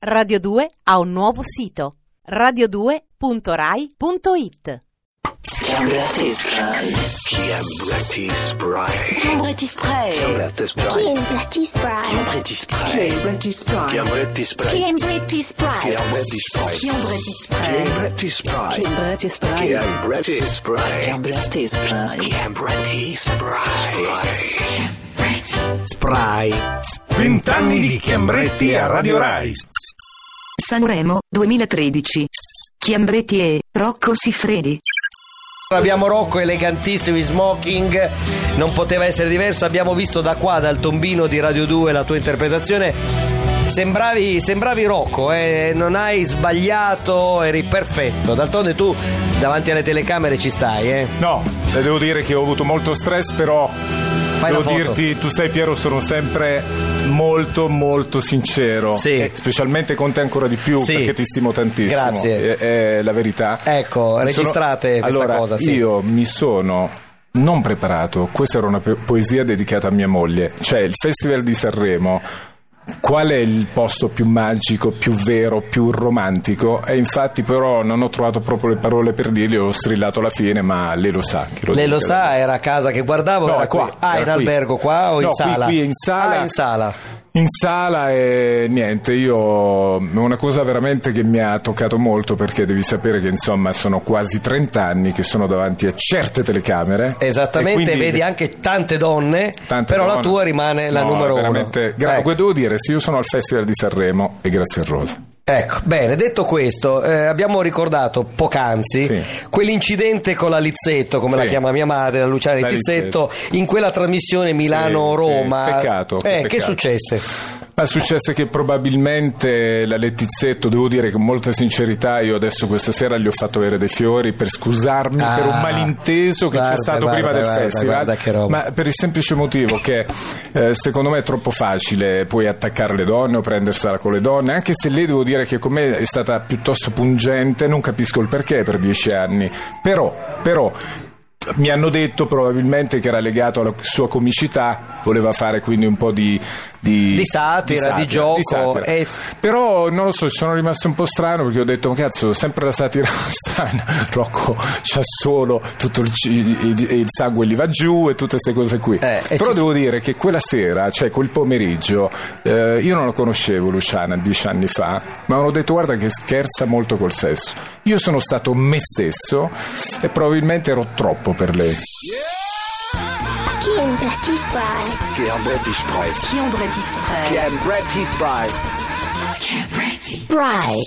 Radio 2 ha un nuovo sito radio2.rai.it Chiambrati Spray. Chiambretti Spray. Chiambrati Spray. Chiambretti Spray. Chiambretti Spray. Chiambretti Spray. Chiambrati Spray. Chiambretti Spray. Chiambretti Spray. Chiambretti Spray. Chiambrati Spray. Chiambretti Spray. Chiambrati Spray. Chiambretti Spray. Chiambrati Spray. Chiambretti Spray. Spray. Vent'anni di Chiambretti a Radio Rai. Sanremo 2013. Chiambretti e Rocco Siffredi. Abbiamo Rocco elegantissimo in smoking, non poteva essere diverso. Abbiamo visto da qua, dal tombino di Radio 2, la tua interpretazione. Sembravi, sembravi Rocco, eh? non hai sbagliato, eri perfetto. D'altronde tu davanti alle telecamere ci stai, eh? No, le devo dire che ho avuto molto stress, però Fai devo dirti, tu sai Piero, sono sempre molto molto sincero. Sì. Specialmente con te ancora di più, Sì. perché ti stimo tantissimo. Grazie. È, è la verità. Ecco, Sono- registrate questa allora, cosa, sì. Io mi poesia non preparato, questa era una po- poesia dedicata a mia moglie, cioè il Festival di Sanremo. Qual è il posto più magico, più vero, più romantico? E infatti però non ho trovato proprio le parole per dirgli, ho strillato alla fine, ma lei lo sa. che Lei lo sa, era a casa che guardavo, No, era qua, qui. Ah, era in qui. albergo qua o in No, qui- sala? qui in sala. Ah, in sala. In sala e niente, io una cosa veramente che mi ha toccato molto perché devi sapere che insomma sono quasi 30 anni che sono davanti a certe telecamere. Esattamente, e vedi anche tante donne, tante però la donne. tua rimane la No, numero veramente, uno. gra- Ecco. Devo dire, se io sono al Festival di Sanremo è grazie a Rosa. Ecco, bene, detto questo, eh, abbiamo ricordato poc'anzi Sì. quell'incidente con la Lizzetto, come Sì. la chiama mia madre, la Luciana La Lizzetto, in quella trasmissione Milano-Roma. sì, peccato, Eh, che peccato. successe? Ma successe che probabilmente la Lettizzetto, devo dire con molta sincerità, io adesso questa sera gli ho fatto avere dei fiori per scusarmi Ah, per un malinteso che guarda, c'è stato guarda, prima del guarda, festival. che roba. Ma per il semplice motivo che eh, secondo me è troppo facile poi attaccare le donne o prendersela con le donne, anche se lei devo dire che con me è stata piuttosto pungente, non capisco il perché per dieci anni. Però, però mi hanno detto probabilmente che era legato alla sua comicità, voleva fare quindi un po' di, di, Di satira, di gioco, satira. e- Però non lo so, sono rimasto un po' strano perché ho detto, "Ma cazzo, sempre la satira strana. Rocco c'ha solo tutto il, il- il sangue gli va giù e tutte queste cose qui. Eh, Però devo dire che quella sera, cioè quel pomeriggio, eh, io non la conoscevo Luciana dieci anni fa, ma hanno detto guarda che scherza molto col sesso. Io sono stato me stesso e probabilmente ero troppo per lei. Chiambretti Spray. Chiambretti Spray. Chiambrati Spray. Chiambretti Spray. Spray.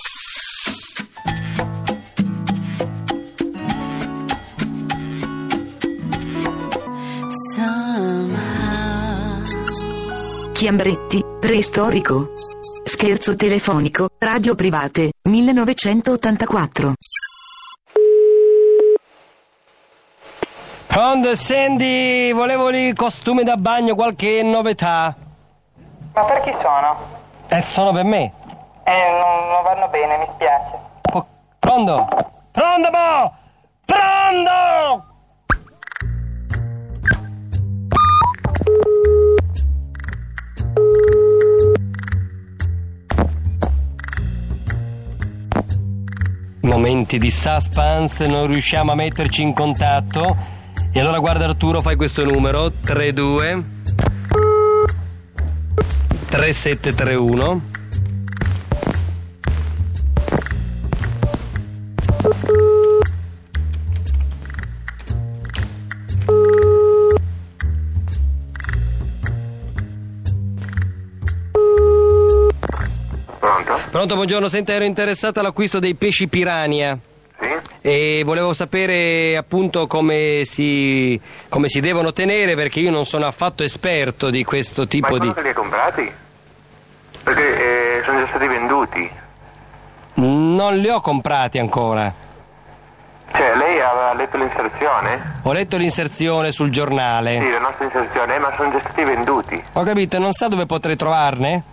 Chiambretti, preistorico. Scherzo telefonico, radio private, 1984. Pronto, senti, volevo lì costume da bagno, qualche novità. Ma per chi sono? Eh, sono per me. Eh, non, non vanno bene, mi spiace. Pronto? Pronto, po! Pronto! Momenti di suspense, non riusciamo a metterci in contatto. E allora guarda Arturo, fai questo numero 32 3731 Pronto? Buongiorno, senta, ero interessato all'acquisto dei pesci piranha Sì? e volevo sapere appunto come si, come si devono tenere perché io non sono affatto esperto di questo Ma tipo quando di... che li hai comprati? Perché eh, sono già stati venduti. Non li ho comprati ancora. Cioè, lei aveva letto l'inserzione? Ho letto l'inserzione sul giornale. Sì, la nostra inserzione, eh, ma sono già stati venduti. Ho capito, non sa dove potrei trovarne?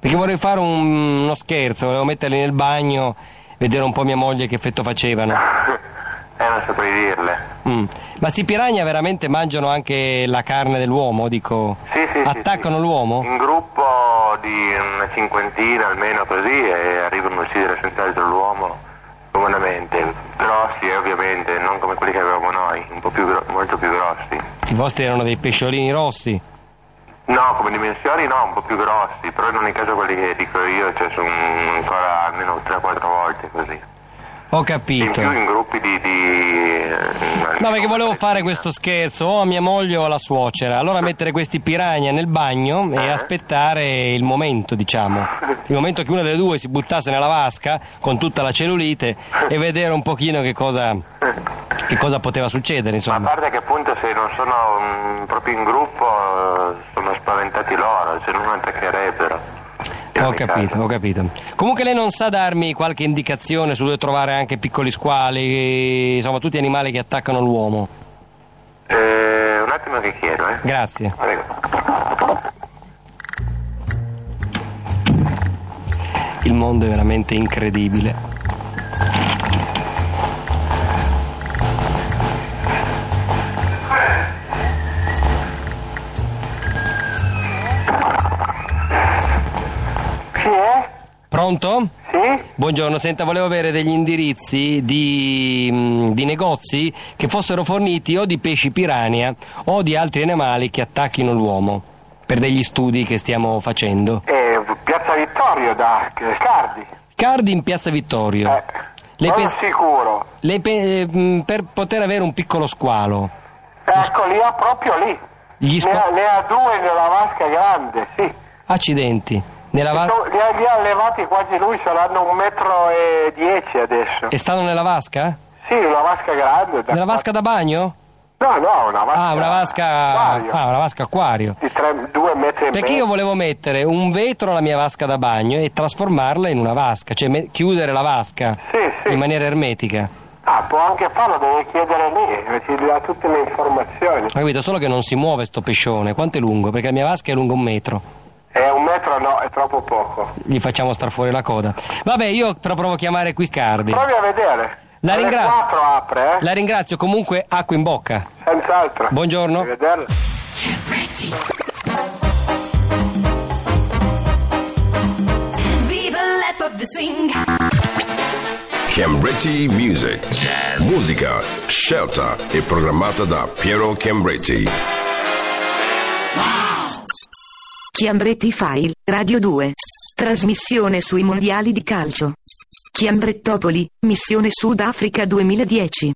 Perché vorrei fare un- uno scherzo, volevo metterli nel bagno, vedere un po' mia moglie che effetto facevano. eh, non saprei dirle. Mm. Ma sti piranha veramente mangiano anche la carne dell'uomo, dico. Sì, sì, sì, Attaccano sì. l'uomo? In gruppo po' di una cinquantina almeno così e arrivano a uccidere senz'altro l'uomo comunemente. Grossi eh, ovviamente, non come quelli che avevamo noi, un po' più molto più grossi. I vostri erano dei pesciolini rossi. No, come dimensioni no, un po' più grossi, però in ogni caso quelli che dico io cioè, sono ancora almeno 3-4 volte così. Ho In capito. più in gruppi di... di eh, No, perché volevo fare questo scherzo o a mia moglie o alla suocera. Allora mettere questi piranha nel bagno e Eh. aspettare il momento, diciamo. Il momento che una delle due si buttasse nella vasca con tutta la cellulite e vedere un pochino che cosa, che cosa poteva succedere, Ma a insomma. parte che appunto se non sono mm, proprio in gruppo loro, se non attaccherebbero. Ho capito, caso. ho capito. Comunque lei non sa darmi qualche indicazione su dove trovare anche piccoli squali, insomma tutti animali che attaccano l'uomo. Eh, un attimo che chiedo, eh. Grazie. Prego. Il mondo è veramente incredibile. Pronto? Sì? Buongiorno, senta, volevo avere degli indirizzi di, mm, di negozi che fossero forniti o di pesci piranha o di altri animali che attacchino l'uomo, per degli studi che stiamo facendo. Eh, Piazza Vittorio da Cardi. Cardi in Piazza Vittorio. Eh, Lei sono pens- sicuro. lei pe- per poter avere un piccolo squalo. Ecco, li ha proprio lì. Gli Ne ha, ne ha due nella vasca grande, sì. Accidenti. Nella va- li, ha, li ha allevati quasi lui, saranno un metro e dieci adesso. e stanno nella vasca? Sì, una vasca grande. da Nella vasca da bagno? No, no, una vasca. Ah, una vasca. acquario, Ah, una vasca acquario. Di tre, due metri e Perché mezzo. io volevo mettere un vetro alla mia vasca da bagno e trasformarla in una vasca, cioè me- chiudere la vasca Sì, sì. in maniera ermetica. Ah, può anche farlo, deve chiedere lì, ci dà tutte le informazioni. Ho capito, solo che non si muove sto pescione. Quanto è lungo? Perché la mia vasca è lunga un metro. È un metro no, è troppo poco. Gli facciamo star fuori la coda. Vabbè, io però provo a chiamare qui Scardi. Provi a vedere. La Alle ringrazio. apre, eh? La ringrazio, comunque acqua in bocca. Senz'altro. Buongiorno. Arrivederla. Viva l'ep of the swing. Cambretti Music. Musica scelta e programmata da Piero Cambretti. Chiambretti File, Radio 2. Trasmissione sui mondiali di calcio. Chiambrettopoli, missione Sudafrica 2010.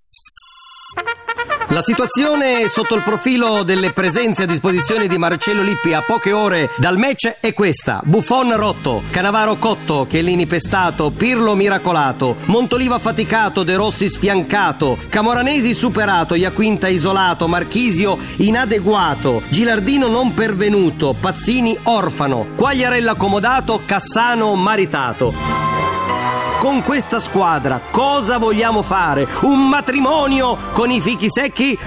La situazione sotto il profilo delle presenze a disposizione di Marcello Lippi a poche ore dal match è questa: Buffon rotto, Canavaro cotto, Chiellini pestato, Pirlo miracolato, Montoliva faticato, De Rossi sfiancato, Camoranesi superato, Iaquinta isolato, Marchisio inadeguato, Gilardino non pervenuto, Pazzini orfano, Quagliarella accomodato, Cassano maritato. Con questa squadra cosa vogliamo fare? Un matrimonio con i fichi secchi?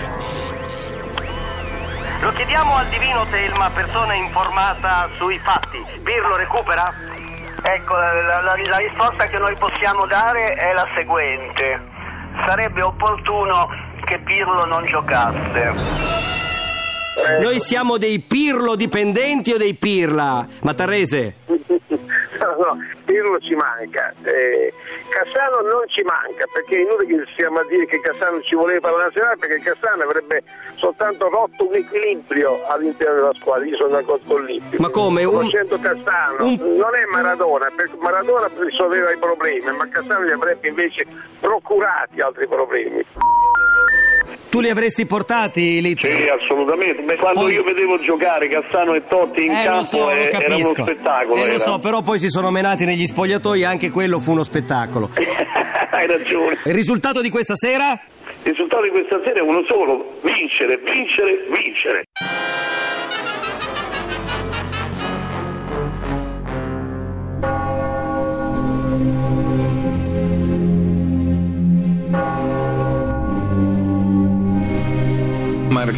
Lo chiediamo al divino Telma, persona informata sui fatti. Pirlo recupera? Ecco, la, la- la risposta che noi possiamo dare è la seguente. Sarebbe opportuno che Pirlo non giocasse. Noi siamo dei Pirlo dipendenti o dei Pirla? Matarrese? No, no, Pirlo ci manca. Eh, Cassano non ci manca perché è inutile che stiamo a dire che Cassano ci voleva per la nazionale perché Cassano avrebbe soltanto rotto un equilibrio all'interno della squadra. Io sono d'accordo con Lippio. Ma come? Un- Cassano, un- non è Maradona, perché Maradona risolveva i problemi, ma Cassano gli avrebbe invece procurati altri problemi. Tu li avresti portati lì? Sì, assolutamente. Beh, quando Poi- io vedevo giocare Cassano e Totti in Eh, lo campo so, lo eh, era uno spettacolo. Eh, lo era. so, però poi si sono menati negli spogliatoi e anche quello fu uno spettacolo. Hai ragione. Il risultato di questa sera? Il risultato di questa sera è uno solo: vincere, vincere, vincere.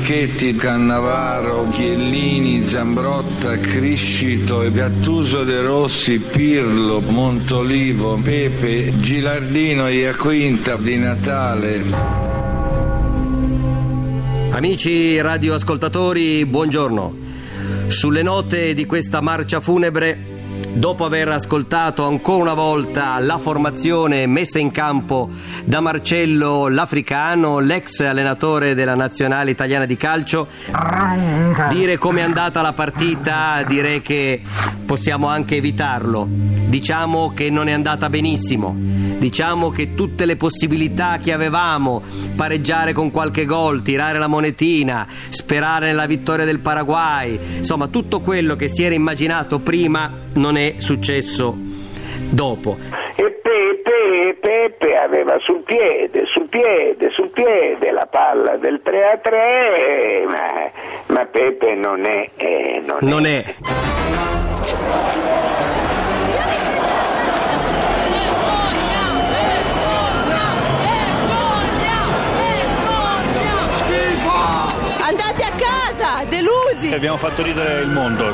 Marchetti, Cannavaro, Chiellini, Zambrotta, Criscito, Gattuso De Rossi, Pirlo, Montolivo, Pepe, Gilardino, Iaquinta, Di Natale. Amici radioascoltatori, buongiorno. Sulle note di questa marcia funebre Dopo aver ascoltato ancora una volta la formazione messa in campo da Marcello l'Africano, l'ex allenatore della nazionale italiana di calcio, dire come è andata la partita direi che possiamo anche evitarlo. Diciamo che non è andata benissimo, diciamo che tutte le possibilità che avevamo, pareggiare con qualche gol, tirare la monetina, sperare nella vittoria del Paraguay, insomma tutto quello che si era immaginato prima non è successo dopo. E Pepe, Pepe aveva sul piede, sul piede, sul piede la palla del 3 a 3, ma, ma Pepe non è... eh, non Non è. Andate a casa, delusi! Abbiamo fatto ridere il mondo.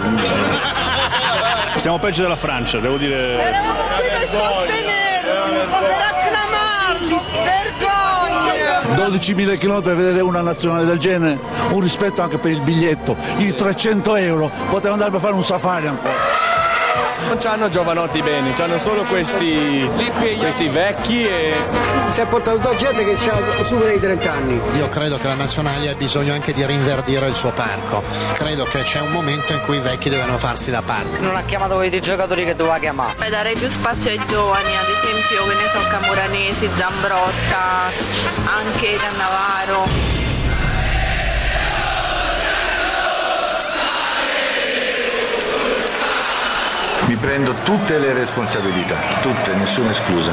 Stiamo peggio della Francia, devo dire. Eravamo qui per sostenerli, per acclamarli, vergogna! 12.000 km per vedere una nazionale del genere, un rispetto anche per il biglietto, di 300 euro, poteva andare per fare un safari ancora. Non c'hanno giovanotti bene, c'hanno solo questi, questi vecchi e... Si è portato gente che ha supera i 30 anni. Io credo che la nazionale ha bisogno anche di rinverdire il suo parco. Credo che c'è un momento in cui i vecchi devono farsi da parte. Non ha chiamato quei giocatori che doveva chiamare. Beh, darei più spazio ai giovani, ad esempio, che ne so, Camoranesi, Zambrotta, anche Cannavaro. Prendo tutte le responsabilità, tutte, nessuna scusa.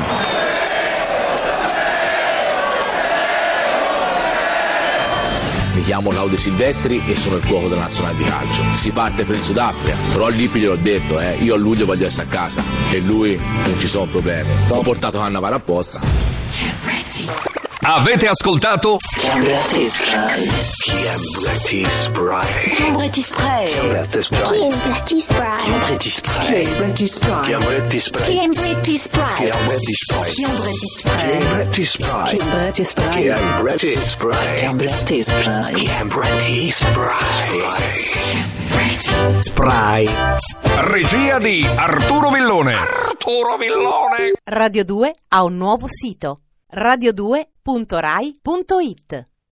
Mi chiamo Laude Silvestri e sono il cuoco della nazionale di calcio. Si parte per il Sudafrica, però lì gliel'ho detto, eh, io a luglio voglio essere a casa e lui non ci sono problemi. Ho portato Cannavaro apposta. Avete ascoltato? Spray. Regia di Arturo Villone. Arturo Villone. Radio 2 ha un nuovo sito www.rai.it